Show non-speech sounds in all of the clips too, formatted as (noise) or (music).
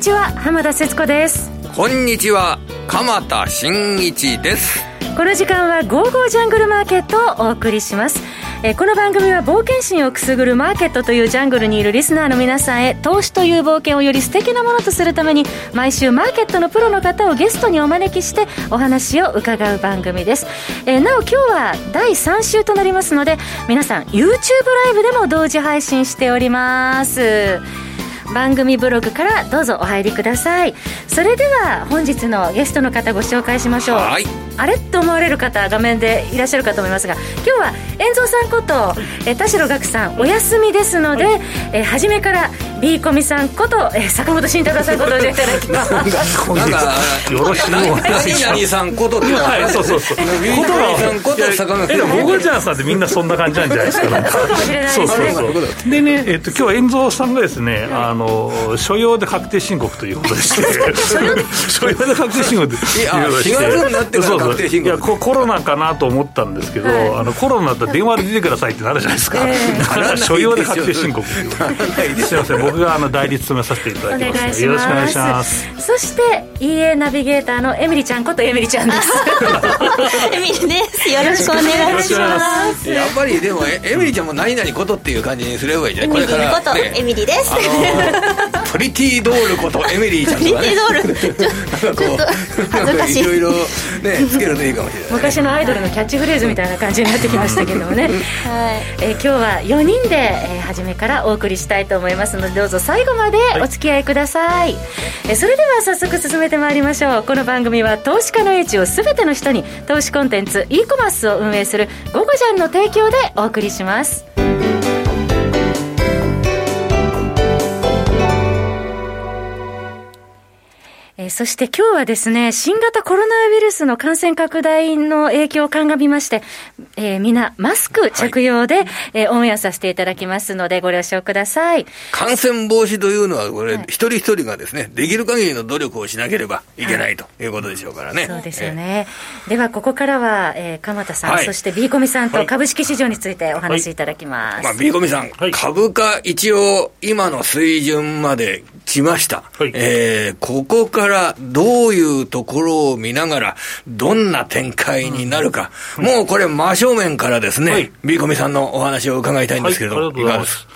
にちは浜田節子です。こんにちは鎌田新一です。この時間は「ゴーゴージャングルマーケット」をお送りします。えこの番組は冒険心をくすぐるマーケットというジャングルにいるリスナーの皆さんへ投資という冒険をより素敵なものとするために毎週マーケットのプロの方をゲストにお招きしてお話を伺う番組です、えなお今日は第3週となりますので皆さん YouTube ライブでも同時配信しております番組ブログからどうぞお入りください。それでは本日のゲストの方ご紹介しましょう。あれ？と思われる方画面でいらっしゃるかと思いますが今日は遠蔵さんことえ田代岳さんお休みですので、はい、え初めから B コミさんことえ坂本慎太郎さんことでいただきます。なんかよろしくお願いします。さんことってはいそうそうそう。B コミさんこと坂本さん僕じゃさんってみんなそんな感じなんじゃないですかそう。かもしれない。ですねそうそうそうでね、えっと、今日は遠蔵さんがですね、あの所要で確定申告ということで。し (laughs) て所要で確定申告で。いや4月になってから確定申告いやコロナかなと思ったんですけど、あのコロナだったら電話で出てくださいってなるじゃないですか、だから所要で確定申告 (laughs) すみません僕があの代理務めさせていただきます。よろしくお願いします。そして EA ナビゲーターのエミリちゃんことエミリちゃんです。(laughs) エミリです。よろしくお願いします。やっぱりでもエミリちゃんも何々ことっていう感じにすればいいじゃない。これから、ことエミリです。プリティドールことエミリーちゃんとかね。プリティドール。こう恥ずかしい。いろいろねつけるといいかもしれない。昔のアイドルのキャッチフレーズみたいな感じになってきましたけどもね、はい。えー、今日は4人で、えー、初めからお送りしたいと思いますのでどうぞ最後までお付き合いください、はい、えー、それでは早速進めてまいりましょう。この番組は投資家の英知を全ての人に投資コンテンツ e コマースを運営する「ゴゴジャン」の提供でお送りしますえー、そして今日はですね、新型コロナウイルスの感染拡大の影響を鑑みまして、えー、皆、マスク着用で、はい、えー、オンエアさせていただきますので、ご了承ください。感染防止というのは、これ、はい、一人一人がですね、できる限りの努力をしなければいけない、ということでしょうからね。そうですよね。では、ここからは、えー、鎌田さん、はい、そして B コミさんと株式市場についてお話しいただきます。まあ、B コミさん、株価一応、今の水準まで来ました。はい、えー、ここからどういうところを見ながら、どんな展開になるか、うん、もうこれ真正面からですね、はい、ビーコミさんのお話を伺いたいんですけれども、はい、いかがです？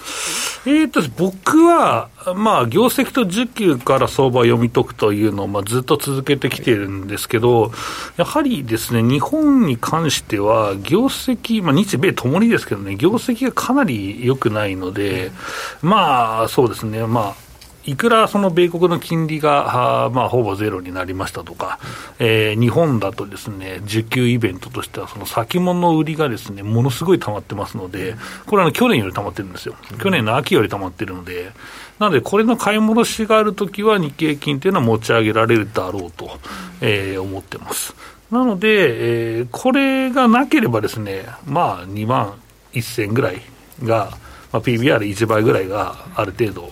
えー、と僕は、まあ、業績と需給から相場を読み解くというのを、まあ、ずっと続けてきてるんですけど、やはりですね、日本に関しては、業績、まあ、日米ともにですけどね、業績がかなり良くないので、まあ、そうですね、まあ、いくらその米国の金利が、まあ、ほぼゼロになりましたとか、えー、日本だとですね、需給イベントとしては、その先物売りがですね、ものすごい溜まってますので、これは去年より溜まってるんですよ。去年の秋より溜まってるので、なので、これの買い戻しがあるときは、日経金というのは持ち上げられるだろうと、えー、思ってます。なので、えー、これがなければですね、まあ、2万1000ぐらいが、まあ、PBR1 倍ぐらいがある程度、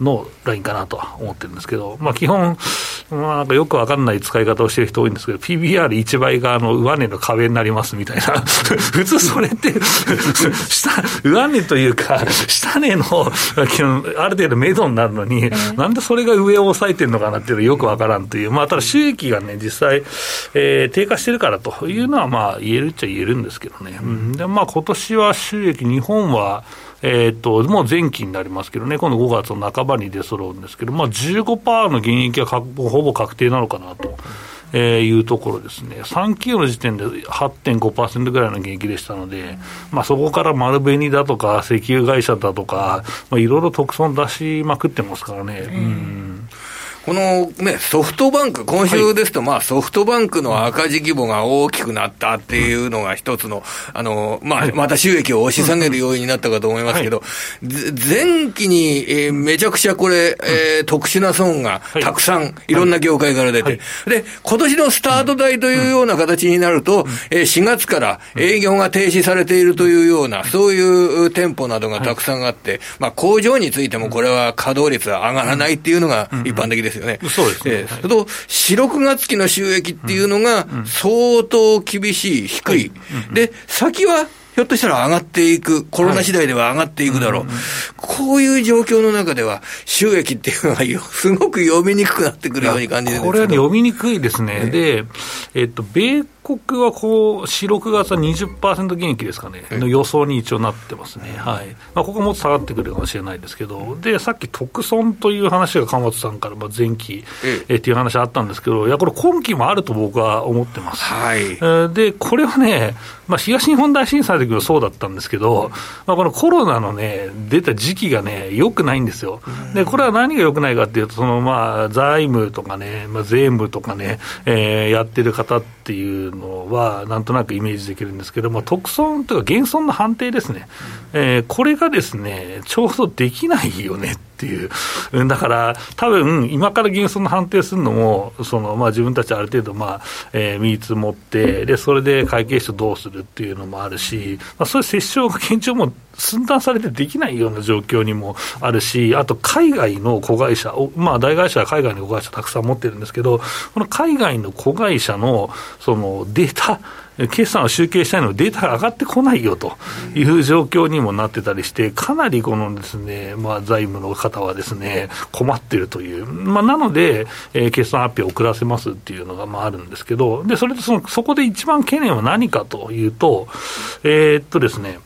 のラインかなとは思ってるんですけど、まあ、基本、まあ、なんかよくわかんない使い方をしてる人多いんですけど、PBR1 倍があの上値の壁になりますみたいな、(laughs) 普通それって (laughs) 下、上値というか、下値のある程度目処になるのに、なんでそれが上を抑えてるのかなっていうのはよくわからんという、まあ、ただ収益がね、実際、えー、低下してるからというのは、まあ、言えるっちゃ言えるんですけどね。うん、で、まあ、今年は収益、日本は、えー、っと、もう前期になりますけどね、今度5月の半ばに出揃うんですけど、まあ15%の減益はほぼ確定なのかなと。えー、いうところですね、3期の時点で8.5%ぐらいの減益でしたので、まあ、そこから丸紅だとか、石油会社だとか、まあ、いろいろ特損出しまくってますからね。うんこのね、ソフトバンク、今週ですと、まあ、ソフトバンクの赤字規模が大きくなったっていうのが一つの、あの、まあ、また収益を押し下げる要因になったかと思いますけど、前期に、えー、めちゃくちゃこれ、えー、特殊な損がたくさん、いろんな業界から出て、で、今年のスタート台というような形になると、えー、4月から営業が停止されているというような、そういう店舗などがたくさんあって、まあ、工場についてもこれは稼働率は上がらないっていうのが一般的です。ですよね。そうですね。えー、それと、4、6月期の収益っていうのが相当厳しい、低い。で、先はひょっとしたら上がっていく、コロナ次第では上がっていくだろう。はい、こういう状況の中では、収益っていうのは、(laughs) すごく読みにくくなってくるように感じるんですこれは、ね、読みにくいですね。で、えっと、米国はこう、4、6月は20%減益ですかね、の予想に一応なってますね。はい。まあ、ここもっと下がってくるかもしれないですけど、で、さっき特損という話が鎌田さんから、まあ、前期、えっていう話あったんですけど、いや、これ今期もあると僕は思ってます。はい。で、これはね、まあ、東日本大震災の時もそうだったんですけど、まあ、このコロナのね、出た時期がね、よくないんですよ。で、これは何がよくないかっていうと、そのまあ、財務とかね、まあ、税務とかね、えー、やってる方っていうのは、なんとなくイメージできるんですけども、特損というか、減損の判定ですね、えー、これがですね、ちょうどできないよねっっていう、だから、多分今から減損の判定するのも、そのまあ、自分たちある程度、まあえー、身つ持って、で、それで会計士とどうするっていうのもあるし、まあ、そういう折衝が現状も寸断されてできないような状況にもあるし、あと海外の子会社、まあ、大会社は海外の子会社たくさん持ってるんですけど、この海外の子会社のそのデータ、決算を集計したいのデータが上がってこないよという状況にもなってたりして、かなりこのですね、まあ、財務の方はですね、困ってるという。まあ、なので、えー、決算発表を遅らせますっていうのがまああるんですけど、で、それとその、そこで一番懸念は何かというと、えー、っとですね、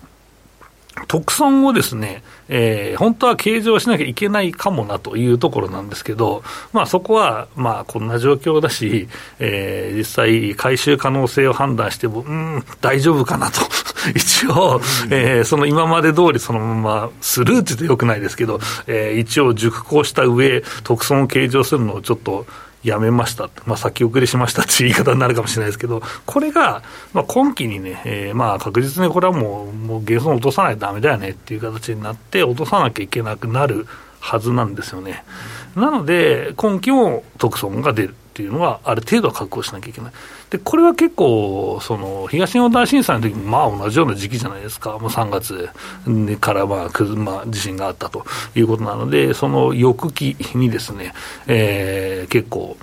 特損をですね、えー、本当は計上しなきゃいけないかもなというところなんですけど、まあ、そこは、まあ、こんな状況だし、えー、実際、回収可能性を判断しても、うん、大丈夫かなと。(laughs) 一応、えー、その今まで通りそのままスルーって言ってよくないですけど、えー、一応熟考した上、特損を計上するのをちょっと、やめました、まあ、先送りしましたっていう言い方になるかもしれないですけど、これが、まあ、今期にね、えー、まあ確実にこれはもう、もう減損落とさないとだめだよねっていう形になって、落とさなきゃいけなくなるはずなんですよね。なので、今期も特損が出るっていうのは、ある程度は確保しなきゃいけない。で、これは結構、その、東日本大震災の時も、まあ同じような時期じゃないですか。もう3月からまあ、くまあ、地震があったということなので、その翌期にですね、えー、結構、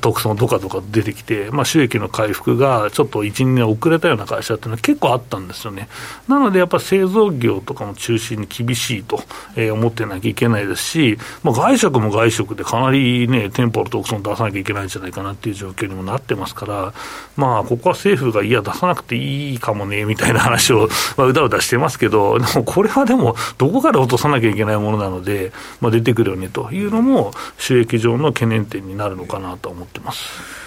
特損とかとか出てきて、まあ収益の回復がちょっと1、2年遅れたような会社っていうのは結構あったんですよね。なのでやっぱり製造業とかも中心に厳しいと、えー、思ってなきゃいけないですし、まあ外食も外食でかなりね、店舗の特損出さなきゃいけないんじゃないかなっていう状況にもなってますから、まあ、ここは政府がいや、出さなくていいかもねみたいな話を、(laughs) まあ、うだうだしてますけど、でもこれはでも、どこから落とさなきゃいけないものなので、まあ、出てくるよねというのも、収益上の懸念点になるのかなと思ってます。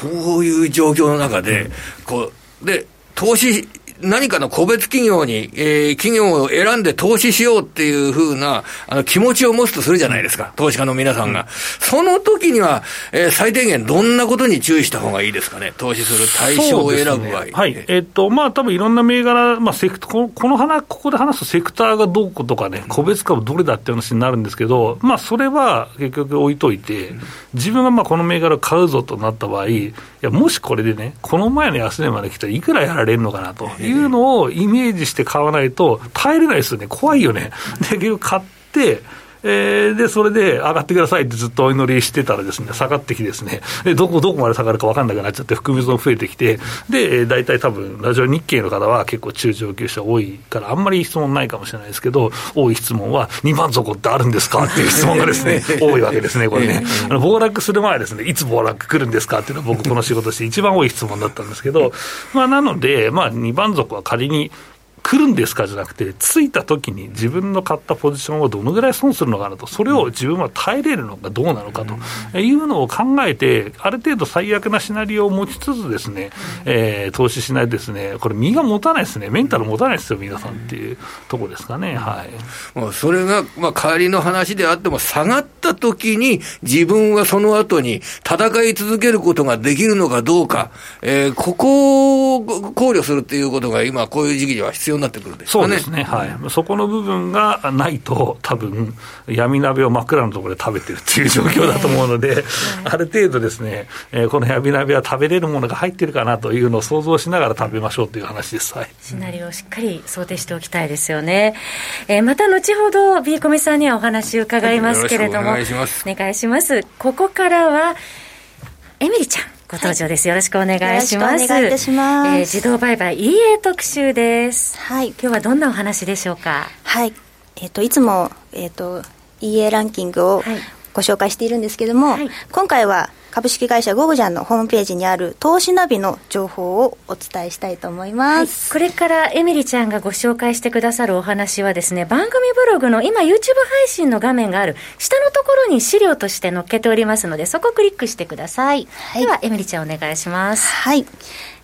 そういう状況の中で、こうで投資何かの個別企業に、えー、企業を選んで投資しようっていうふうな、あの、気持ちを持つとするじゃないですか、投資家の皆さんが。うん、その時には、えー、最低限どんなことに注意した方がいいですかね、投資する対象を選ぶ場合。ね、はい。えー、っと、まあ、多分いろんな銘柄、まあ、セクここの話、ここで話すセクターがどことかね、個別株どれだって話になるんですけど、まあ、それは結局置いといて、自分がまあこの銘柄を買うぞとなった場合、いや、もしこれでね、この前の安値まで来たらいくらやられるのかなといういうのをイメージして買わないと耐えれないですよね。怖いよね。で、結局買って、えー、で、それで上がってくださいってずっとお祈りしてたらですね、下がってきてですね、で、どこ、どこまで下がるか分かんなくなっちゃって、含み損増えてきて、で、大体多分、ラジオ日経の方は結構中上級者多いから、あんまり質問ないかもしれないですけど、多い質問は、2万底ってあるんですかっていう質問がですね、(laughs) 多いわけですね、これね。あの、暴落する前はですね、いつ暴落来るんですかっていうのは僕この仕事して一番多い質問だったんですけど、まあ、なので、まあ、2番底は仮に、来るんですかじゃなくて、着いた時に自分の買ったポジションをどのぐらい損するのかなと、それを自分は耐えれるのかどうなのかというのを考えて、ある程度最悪なシナリオを持ちつつですね、えー、投資しないですね、これ、身が持たないですね、メンタル持たないですよ、皆さんっていうところですかね、はい、もうそれが、まあ、帰りの話であっても、下がった時に、自分はその後に戦い続けることができるのかどうか、えー、ここを考慮するっていうことが、今、こういう時期には必要要になってくるですかね。そうですね、はい、そこの部分がないと、多分闇鍋を真っ暗なところで食べてるっていう状況だと思うので、(laughs) ある程度ですね、えー、この闇鍋は食べれるものが入ってるかなというのを想像しながら食べましょうという話です、はい、シナリオをしっかり想定しておきたいですよね。えー、また後ほど、ビーコミさんにはお話伺いますけれども、お願いします。お願いします。ここからは、エミリちゃん。ご登場です。よろしくお願いします。お願いいたします。えー、自動売買 EA 特集です。はい。今日はどんなお話でしょうか？はい。えっ、ー、と、いつも、えっ、ー、と、EA ランキングをご紹介しているんですけども、はい、今回は株式会社ゴゴジャンのホームページにある投資ナビの情報をお伝えしたいと思います、はい、これからエミリちゃんがご紹介してくださるお話はですね番組ブログの今 YouTube 配信の画面がある下のところに資料として載っけておりますのでそこをクリックしてください、はい、ではエミリちゃんお願いします。はい、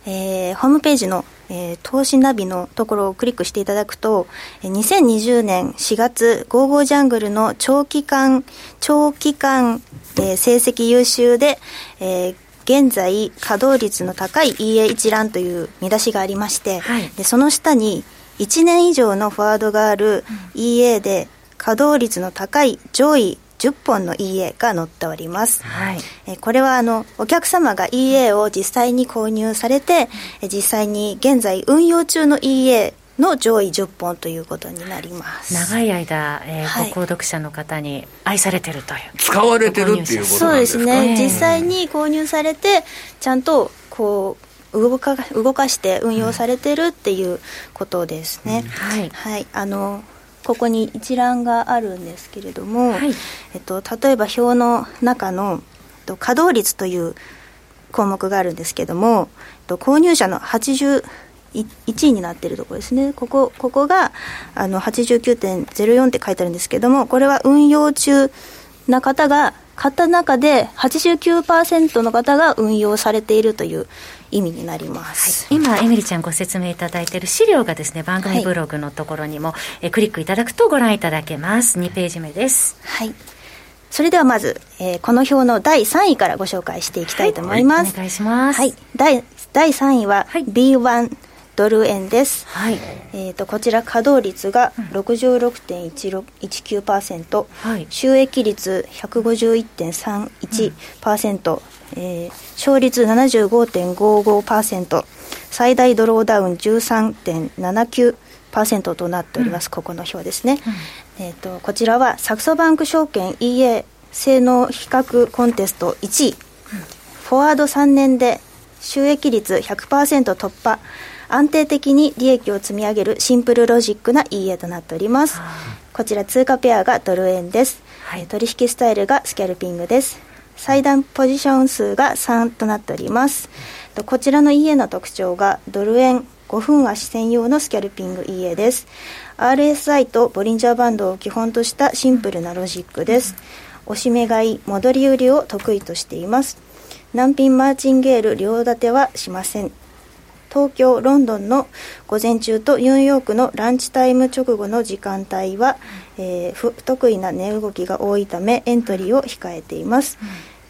えー、ホームページのえー、投資ナビのところをクリックしていただくと、2020年4月、ゴーゴージャングルの長期間、長期間、えー、成績優秀で、えー、現在稼働率の高い EA 一覧という見出しがありまして、はい、でその下に1年以上のフォワードがある EA で稼働率の高い上位10本の EA が載っております。はい、えこれはあのお客様が EA を実際に購入されて、実際に現在運用中の EA の上位10本ということになります。長い間、えーはい、ご購読者の方に愛されてるという使われてるっていうことなんですかそうですね、実際に購入されてちゃんとこう動か動かして運用されてるっていうことですね、うん、はい、はい、あのここに一覧があるんですけれども、はい、えっと、例えば表の中の稼働率という項目があるんですけども、購入者の81位になっているところですね、ここここがあの89.04って書いてあるんですけども、これは運用中な方が買った中で89%の方が運用されているという意味になります、はい、今エミリちゃんご説明いただいている資料がですね番組ブログのところにも、はい、えクリックいただくとご覧いただけます。2ページ目です。はい。それではまず、えー、この表の第3位からご紹介していきたいと思います、はい、お願いします、はい、第第3位は B1 ドル円です、はい。えーと、こちら稼働率が66.19%、はい、収益率151.31%、うんえー、勝率75.55%最大ドローダウン13.79%となっております、うん、ここの表ですね、うん、えーと、こちらはサクソバンク証券 EA 性能比較コンテスト1位、うん、フォワード3年で収益率100%突破。安定的に利益を積み上げるシンプルロジックな EA となっております。こちら通貨ペアがドル円です、はい、取引スタイルがスキャルピングです最大ポジション数が3となっております。こちらの EA の特徴がドル円5分足専用のスキャルピング EA です。RSI とボリンジャーバンドを基本としたシンプルなロジックです。押し目買い、戻り売りを得意としています。難品マーチンゲール両立てはしません。東京、ロンドンの午前中とニューヨークのランチタイム直後の時間帯は、えー、不得意な値動きが多いためエントリーを控えています、うん、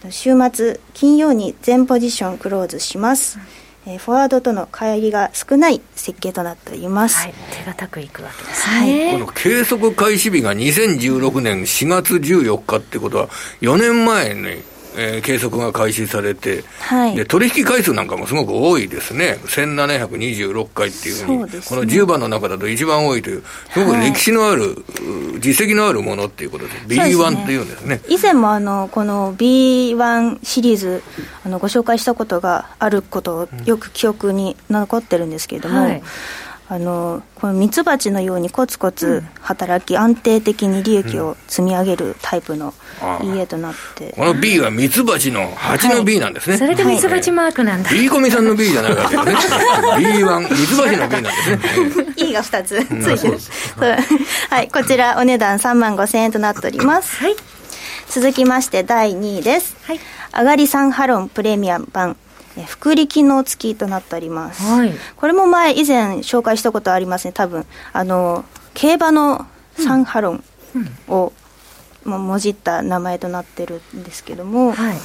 週末金曜に全ポジションクローズします、うん、えー、フォワードとの乖離が少ない設計となっています、はい、手堅くいくわけですね、はい、この計測開始日が2016年4月14日ってことは4年前にえー、計測が開始されて、はい、で取引回数なんかもすごく多いですね、1726回っていうふうに、ね、この10番の中だと一番多いという、すごく歴史のある、はい、実績のあるものっていうことで、B1 っていうんですね。以前もあのこの B1 シリーズあのご紹介したことがあることをよく記憶に残ってるんですけれども、はいあのこのミツバチのようにコツコツ働き、安定的に利益を積み上げるタイプの家となって、この B はミツバチの8の B なんですね、はい、それでミツバチマークなんだ、B コミさんの B じゃないわけですね。B1 ミツバチの B なんですね。(laughs) E が2つついてる、はい。こちらお値段3万5000円となっております、はい、続きまして第2位です、はい、あがりさんハロンプレミアム版福利機能付きとなっております、はい、これも前以前紹介したことありますね多分。あの競馬のサンハロンを、うん、もじった名前となってるんですけども、はい、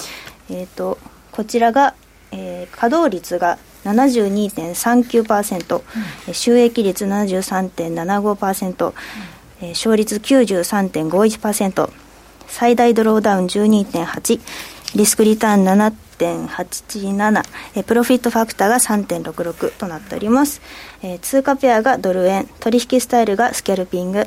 えーと、こちらが、えー、稼働率が72.39%、うん、収益率73.75%、うんえー、勝率93.51%最大ドローダウン12.8リスクリターン7.87、えプロフィットファクターが3.66となっております、えー、通貨ペアがドル円取引スタイルがスキャルピング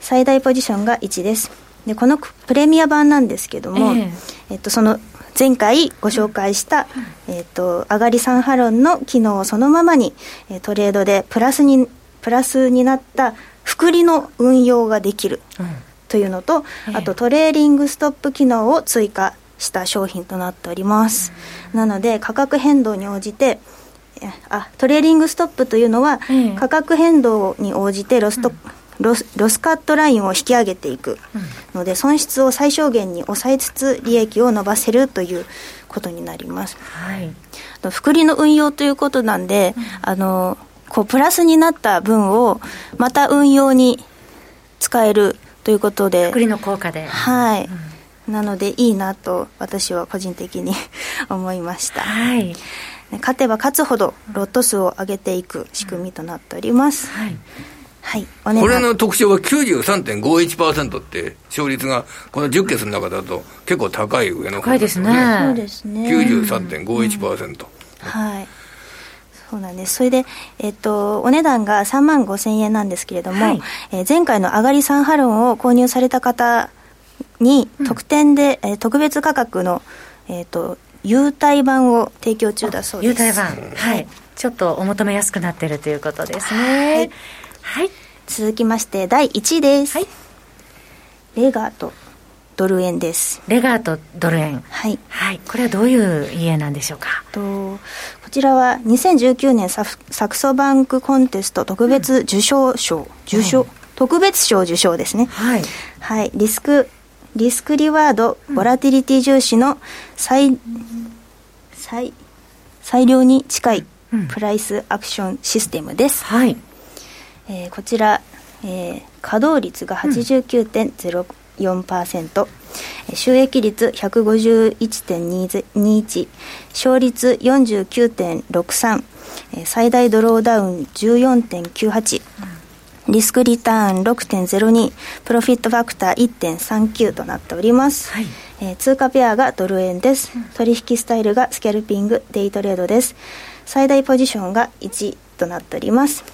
最大ポジションが1です。でこのプレミア版なんですけども、えー、えっと、その前回ご紹介した、えっ、と、上がり3ハロンの機能をそのままに、えトレードでプラスに、プラスになった複利の運用ができるというのと、うん、あとトレーリングストップ機能を追加した商品となっております。うん、なので、価格変動に応じて、あトレーリングストップというのは、価格変動に応じてロスト、うん。ロスロスカットラインを引き上げていくので、損失を最小限に抑えつつ利益を伸ばせるということになります。はい、複利の運用ということなんで、うん、あのこうプラスになった分をまた運用に使えるということで複利の効果で。はい、うん、なのでいいなと私は個人的に (laughs) 思いました。はい勝てば勝つほどロット数を上げていく仕組みとなっております。はいはい、これの特徴は93.51%って、勝率がこの10ケースの中だと結構高い上の方ですね。そうですね。93.51%、うん、はい。そうなんです。それで、えっと、お値段が3万5千円なんですけれども、はい、えー、前回の上がり3ハロンを購入された方に、特典で、うん、えー、特別価格の、えっ、と、優待版を提供中だそうです。優待版。はい。ちょっとお求めやすくなってるということですね。はいはい。続きまして、第1位です。はい。レガートドル円です。レガートドル円。はい。はい。これはどういう家なんでしょうか？とこちらは2019年ササクソバンクコンテスト特別受賞賞、うん、受賞、うん、特別賞受賞ですね。はい。はい。リスク、リスクリワード、ボラティリティ重視の最、最、最良に近いプライスアクションシステムです。はい。えー、こちら、えー、稼働率が89.04%、うん、収益率151.21勝率49.63、えー、最大ドローダウン14.98、うん、リスクリターン6.02プロフィットファクター1.39となっております、はい、えー、通貨ペアがドル円です、うん、取引スタイルがスキャルピングデイトレードです。最大ポジションが1となっております。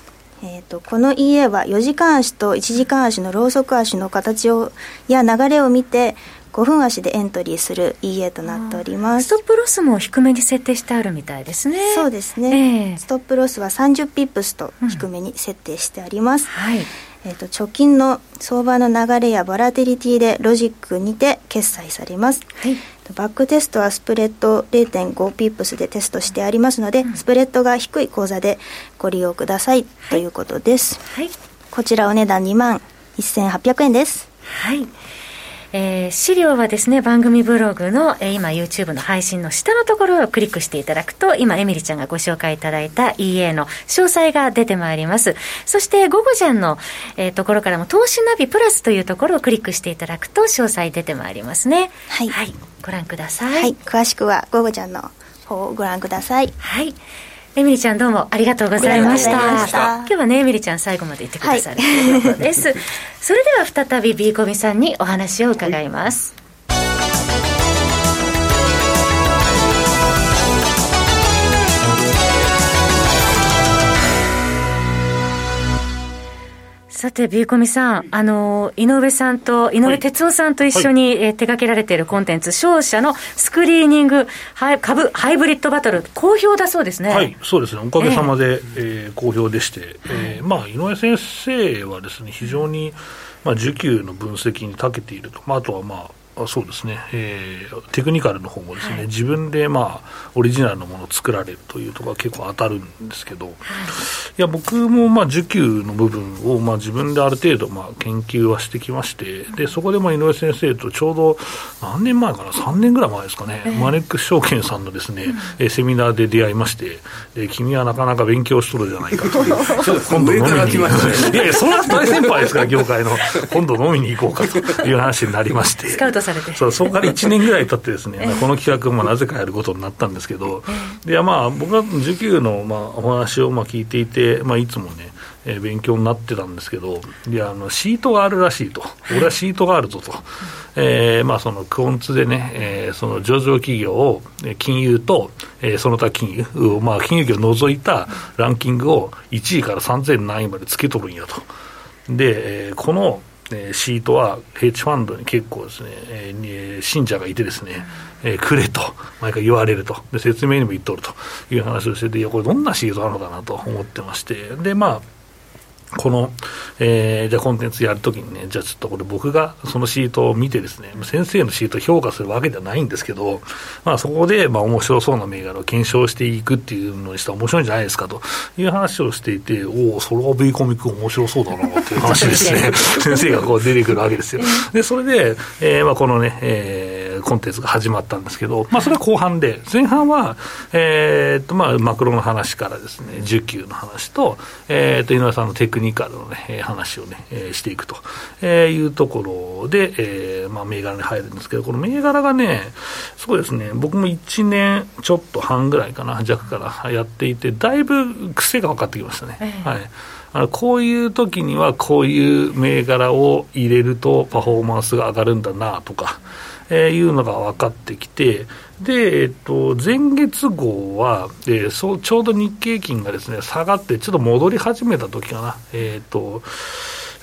えーと、この EA は4時間足と1時間足のローソク足の形をや流れを見て5分足でエントリーする EA となっております。ストップロスも低めに設定してあるみたいですね。そうですね、えー、ストップロスは30ピップスと低めに設定してあります、うん、はい。えーと、直近の相場の流れやボラティリティでロジックにて決済されます、はい、バックテストはスプレッド0.5ピップスでテストしてありますので、うん、スプレッドが低い口座でご利用ください、ということです、はい、こちらお値段2万1800円です。はいえー、資料はですね、番組ブログの、えー、今 YouTube の配信の下のところをクリックしていただくと、今エミリちゃんがご紹介いただいた EA の詳細が出てまいります。そして、ゴゴジャンの、えー、ところからも投資ナビプラスというところをクリックしていただくと、詳細出てまいりますね。はい。はい。ご覧ください。はい。詳しくはゴゴジャンの方をご覧ください。はい。エミリちゃんどうもありがとうございました。今日はね、エミリちゃん最後まで言ってくださる、ということです。(laughs) それでは再び B コミさんにお話を伺います。さて、ビーコミさん、あの、井上さんと、井上哲夫さんと一緒に、はい、え手掛けられているコンテンツ、商社のスクリーニング株ハイブリッドバトル、好評だそうですね。はい、そうですね。おかげさまで、えー、えー、好評でして、えー、まあ、井上先生はですね、非常に、まあ、需給の分析に長けていると。まあ、あとは、まあ、そうですね、えー、テクニカルの方もですね、はい、自分で、まあ、オリジナルのものを作られるというところが結構当たるんですけど、はい、いや僕も、まあ、受給の部分を、まあ、自分である程度、まあ、研究はしてきましてでそこで、まあ、井上先生とちょうど何年前かな？3年ぐらい前ですかね、えー、マネックス証券さんのですね、うん、セミナーで出会いましてで君はなかなか勉強しとるじゃないかと今度飲みに行こういやいやそんな大先輩ですから業界の。今度飲みに行こうかという話になりまして。スカウトされて。そうそこから1年ぐらい経ってですね、この企画もなぜかやることになったんですけど、でまあ、僕は受給の、まあ、お話をまあ聞いていて、まあ、いつもね、えー、勉強になってたんですけど、いやあのシートがあるらしいと、俺はシートがあるぞと、えーまあ、そのクオンツでね、えー、その上場企業を、金融と、えー、その他金融、まあ、金融業を除いたランキングを1位から3000何位までつけとるんやと。で、えー、このえー、シートはヘッジファンドに結構ですね、えー、信者がいてですね、えー、くれと毎回言われると。で説明にも言っとるという話をしてていやこれどんなシートなのかなと思ってまして。でまあこの、えー、じゃあコンテンツやるときにね、じゃあちょっとこれ僕がそのシートを見てですね、先生のシートを評価するわけではないんですけど、まあそこで、まあ面白そうな銘柄を検証していくっていうのにしたら面白いんじゃないですかという話をしていて、おお、それは V コミック面白そうだなっていう話ですね。(laughs) 先生がこう出てくるわけですよ。で、それで、えー、まあこのね、えー、コンテンツが始まったんですけど、まあそれは後半で、前半は、えー、っと、まあマクロの話からですね、需給の話と、えー、っと、井上さんのテクニニカルのね、話をね、え、していくと、え、いうところで、えー、まあ、銘柄に入るんですけど、この銘柄がね、そうですね、僕も1年ちょっと半ぐらいかな、弱からやっていて、だいぶ癖が分かってきましたね。えー、はいあのこういう時にはこういう銘柄を入れるとパフォーマンスが上がるんだなとか、えー、いうのが分かってきて、で、えっと、前月号は、えー、そうちょうど日経金がですね、下がって、ちょっと戻り始めた時かな、えっと、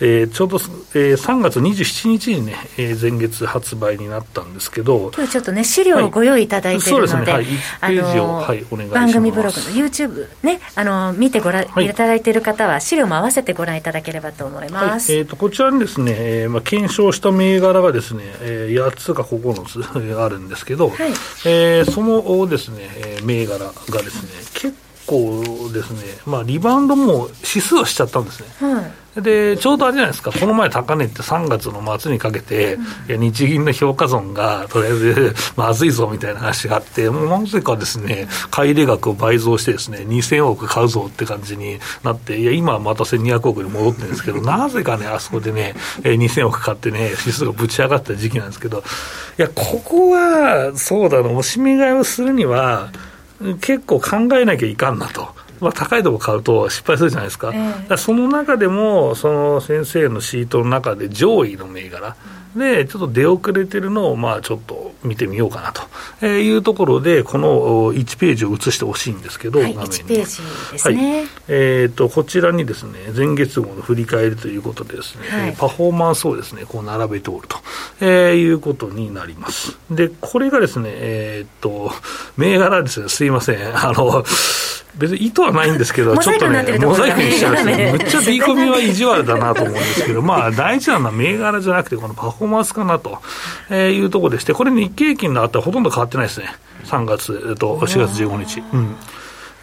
えー、ちょうど、えー、3月27日にね、えー、前月発売になったんですけど、今日ちょっとね、資料をご用意いただいているので、はい、そうですね、はい、1ページを、はい、お願いします。番組ブログの YouTube ね、あの見てご覧、はい、いただいている方は、資料も合わせてご覧いただければと思います。はい、えーと、こちらにですね、えーまあ、検証した銘柄がですね、えー、8つか9つあるんですけど、はい。えー、そのですね、銘柄がですね、結構ですね、まあ、リバウンドも指数はしちゃったんですね。はいで、ちょうどあれじゃないですか、この前高値って3月の末にかけて、うん、いや日銀の評価損がとりあえず (laughs) まずいぞみたいな話があって、もうなぜかですね、買入額を倍増してですね、2000億買うぞって感じになって、いや、今はまた1200億に戻ってるんですけど、(laughs) なぜかね、あそこでね、2000億買ってね、指数がぶち上がった時期なんですけど、いや、ここは、そうだな、おしめ買いをするには、結構考えなきゃいかんなと。まあ、高いとこ買うと失敗するじゃないですか、えー、その中でも、その先生のシートの中で上位の銘柄、で、ちょっと出遅れてるのを、まあ、ちょっと見てみようかなと。いうところで、この1ページを移してほしいんですけど、はい、1ページですね。はい、えっ、ー、と、こちらにですね、前月号の振り返りということでですね、はい、パフォーマンスをですね、こう並べておると、えー、いうことになります。で、これがですね、えっ、ー、と、銘柄ですね、すいません。あの、別に意図はないんですけど、ちょっとね、モザイクにしちゃうんですね、むっちゃ B コミは意地悪だなと思うんですけど、まあ、大事なのは銘柄じゃなくて、このパフォーマンスかなというところでして、これ、日経金の後はほとんど変わってないですね、3月と4月15日。うん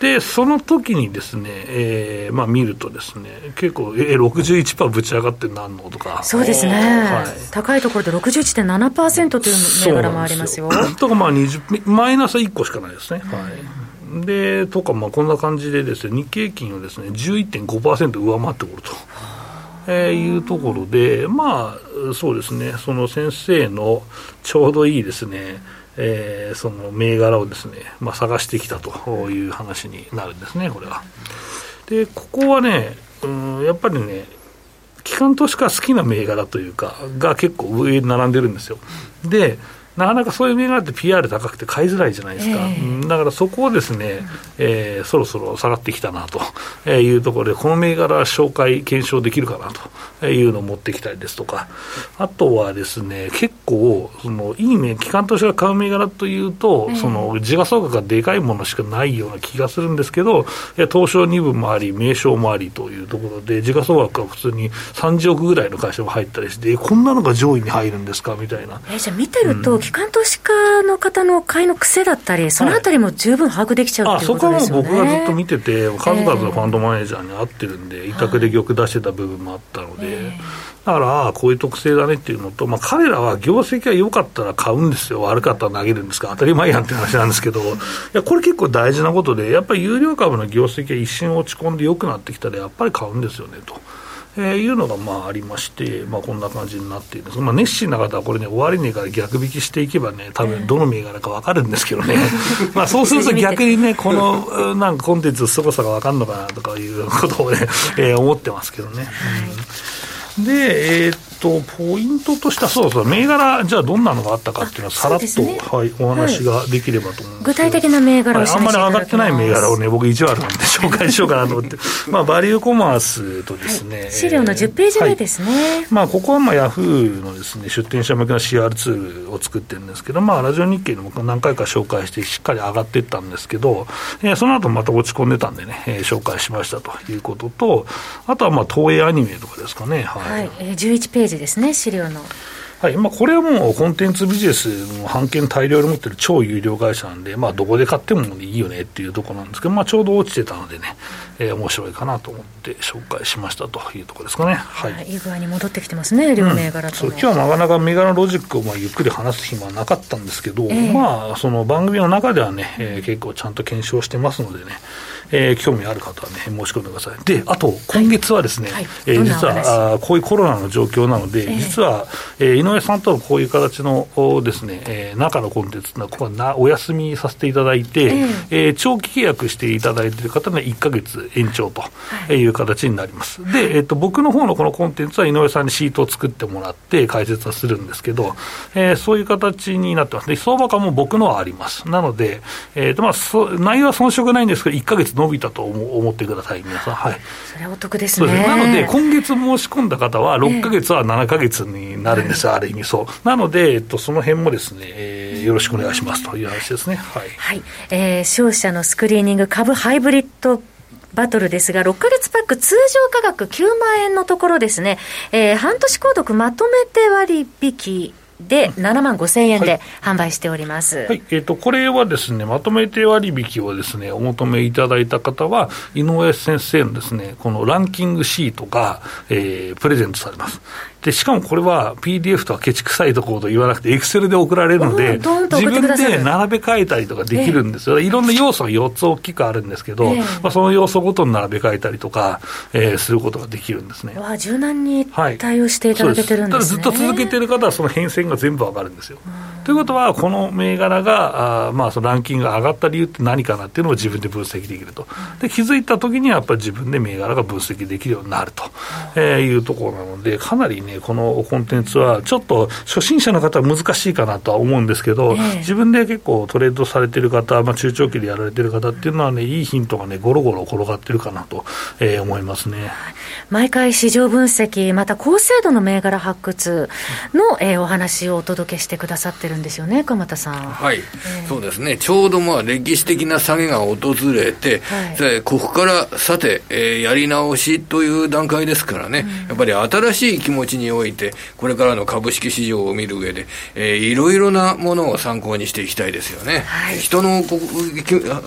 で、その時にですね、えー、まあ見るとですね、結構、えー、61%ぶち上がってなんのとか。そうですね。はい、高いところで61.7%という銘柄もありますよ。とかまあ20、マイナス1個しかないですね。はい。でとか、まあ、こんな感じでです、ね、日経金をです、ね、11.5%上回ってくると。えー、いうところで、まあ、そうですね、その先生のちょうどいいですね、えー、その銘柄をですね、まあ、探してきたという話になるんですね、これは。で、ここはね、うん、やっぱりね、機関投資家好きな銘柄というか、が結構上に並んでるんですよ。で、なかなかそういう銘柄って PR 高くて買いづらいじゃないですか、えー、だからそこをですね、えー、そろそろ下がってきたなというところで、この銘柄紹介、検証できるかなというのを持ってきたりですとか、あとはですね、結構、そのいいね、機関投資が買う銘柄というと、えー、その時価総額がでかいものしかないような気がするんですけど、東証2部もあり、名称もありというところで、時価総額が普通に30億ぐらいの会社も入ったりして、こんなのが上位に入るんですかみたいな。えー、じゃ見てると、うん機関投資家の方の買いの癖だったり、そのあたりも十分把握できちゃう、はい、っていうことですよね。そこは僕がずっと見てて、数々のファンドマネージャーに会ってるんで、委託で玉出してた部分もあったので。だから、こういう特性だねっていうのと、まあ、彼らは業績が良かったら買うんですよ、悪かったら投げるんですか、当たり前やんって話なんですけど、いや、これ結構大事なことで、やっぱり有料株の業績が一瞬落ち込んで良くなってきたら、やっぱり買うんですよねと。えー、いうのがまあありまして、まあ、こんな感じになっているんです、まあ、熱心な方はこれね、終値から逆引きしていけばね、多分どの銘柄か分かるんですけどね、(laughs) まあそうすると逆にね、このなんかコンテンツの凄さが分かるのかなとかいうことをね、えー、思ってますけどね。うん、で、えー、っと、ポイントとしては、そうそう、銘柄、じゃあどんなのがあったかっていうのは、さらっと、ね、はい、お話ができればと思うん具体的な銘柄を、はい、あんまり上がってない銘柄をね、僕、意地悪なんで紹介しようかなと思って、(laughs) まあ、バリューコマースとですね、はい、資料の10ページ目ですね。はい、まあ、ここはまあヤフーのですね出店者向けの CR ツールを作ってるんですけど、まあ、ラジオ日経でも何回か紹介して、しっかり上がっていったんですけど、えー、その後また落ち込んでたんでね、えー、紹介しましたということと、あとはまあ東映アニメとかですかね。はい、はい、えー、11ページですね、資料の。はいまあ、これはもうコンテンツビジネスの版権大量に持ってる超有料会社なんで、まあ、どこで買ってもいいよねっていうところなんですけど、まあ、ちょうど落ちてたのでね、えー、面白いかなと思って紹介しましたというところですかね。はい、いい具合に戻ってきてますね、両銘柄と、うん、今日はなかなか銘柄ロジックをまあゆっくり話す暇はなかったんですけど、えー、まあ、その番組の中ではね、えー、結構ちゃんと検証してますのでね、えー、興味ある方はね、申し込んでください。で、あと、今月はですね、はい、えー、実はあこういうコロナの状況なので、えー、実は、えー、井上さんとのこういう形のですね、えー、中のコンテンツのここはなお休みさせていただいて、えー、えー、長期契約していただいている方が1か月延長という形になります。はい、で、えっ、ー、と、僕の方のこのコンテンツは井上さんにシートを作ってもらって解説はするんですけど、えー、そういう形になってます。で、相場感も僕のはあります。なので、えっ、ー、と、まあ、そ内容は遜色ないんですけど、1か月伸びたと思思ってください、皆さん。はい。それはお得ですね。なので、今月申し込んだ方は、6か月は7か月になるんです、えー、ある意味そう。なので、えっと、その辺もですね、えー、よろしくお願いしますという話ですね。はい。はい。えー、商社のスクリーニング株ハイブリッドバトルですが、6か月パック通常価格9万円のところですね、えー、半年購読まとめて割引で7万5千円で販売しております、はい、はい、えーと、これはですね、まとめて割引をですね、お求めいただいた方は、井上先生のですね、このランキングシートが、えー、プレゼントされます。で、しかもこれは PDF とはケチくさいところと言わなくて、エクセルで送られるので、自分で並べ替えたりとかできるんですよ。いろんな要素が4つ大きくあるんですけど、まあ、その要素ごとに並べ替えたりとか、えー、することができるんですね。わ柔軟に対応していただけてるんですね。ずっと続けてる方はその変遷が全部わかるんですよ。ということは、この銘柄が、あまあ、そのランキングが上がった理由って何かなっていうのを自分で分析できると。で、気づいたときにはやっぱり自分で銘柄が分析できるようになると、えー、いうところなので、かなりね、このコンテンツは、ちょっと初心者の方は難しいかなとは思うんですけど、えー、自分で結構トレードされてる方、まあ、中長期でやられてる方っていうのはね、いいヒントがね、ゴロゴロ転がってるかなと、えー、思いますね。毎回市場分析、また高精度の銘柄発掘の、えー、お話をお届けしてくださってるんですよね、鎌田さん。はい、えー、そうですね、ちょうどまあ歴史的な下げが訪れて、はい、ここからさて、えー、やり直しという段階ですからね、うん、やっぱり新しい気持ちにおいて、これからの株式市場を見る上で、えー、いろいろなものを参考にしていきたいですよね。はい、人のこ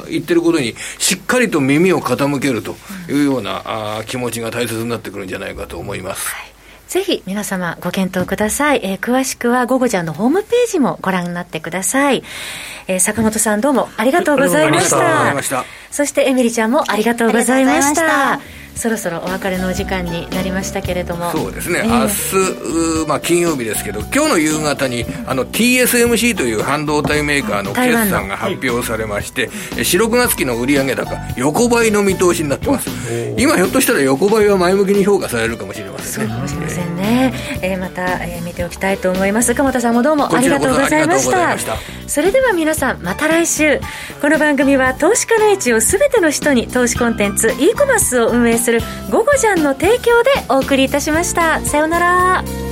言ってることにしっかりと耳を傾けるというような、うん、あ気持ちが大切になってくるんじゃないかと思います。はいぜひ皆様ご検討ください。えー、詳しくは午後ちゃんのホームページもご覧になってください。えー、坂本さんどうもありがとうございました。そしてエミリちゃんもありがとうございました。そろそろお別れのお時間になりましたけれども。そうですね、えー、明日、まあ、金曜日ですけど今日の夕方にあの TSMC という半導体メーカーの決算が発表されまして、はい、4、6月期の売上高横ばいの見通しになってます。今ひょっとしたら横ばいは前向きに評価されるかもしれませんね。かもしれませんね、えー、また、えー、見ておきたいと思います。鎌田さんもどうもありがとうございましたそれでは皆さんまた来週。この番組は投資家の位置を全ての人に投資コンテンツ e コマースを運営する「午後ジャン」の提供でお送りいたしました。さようなら。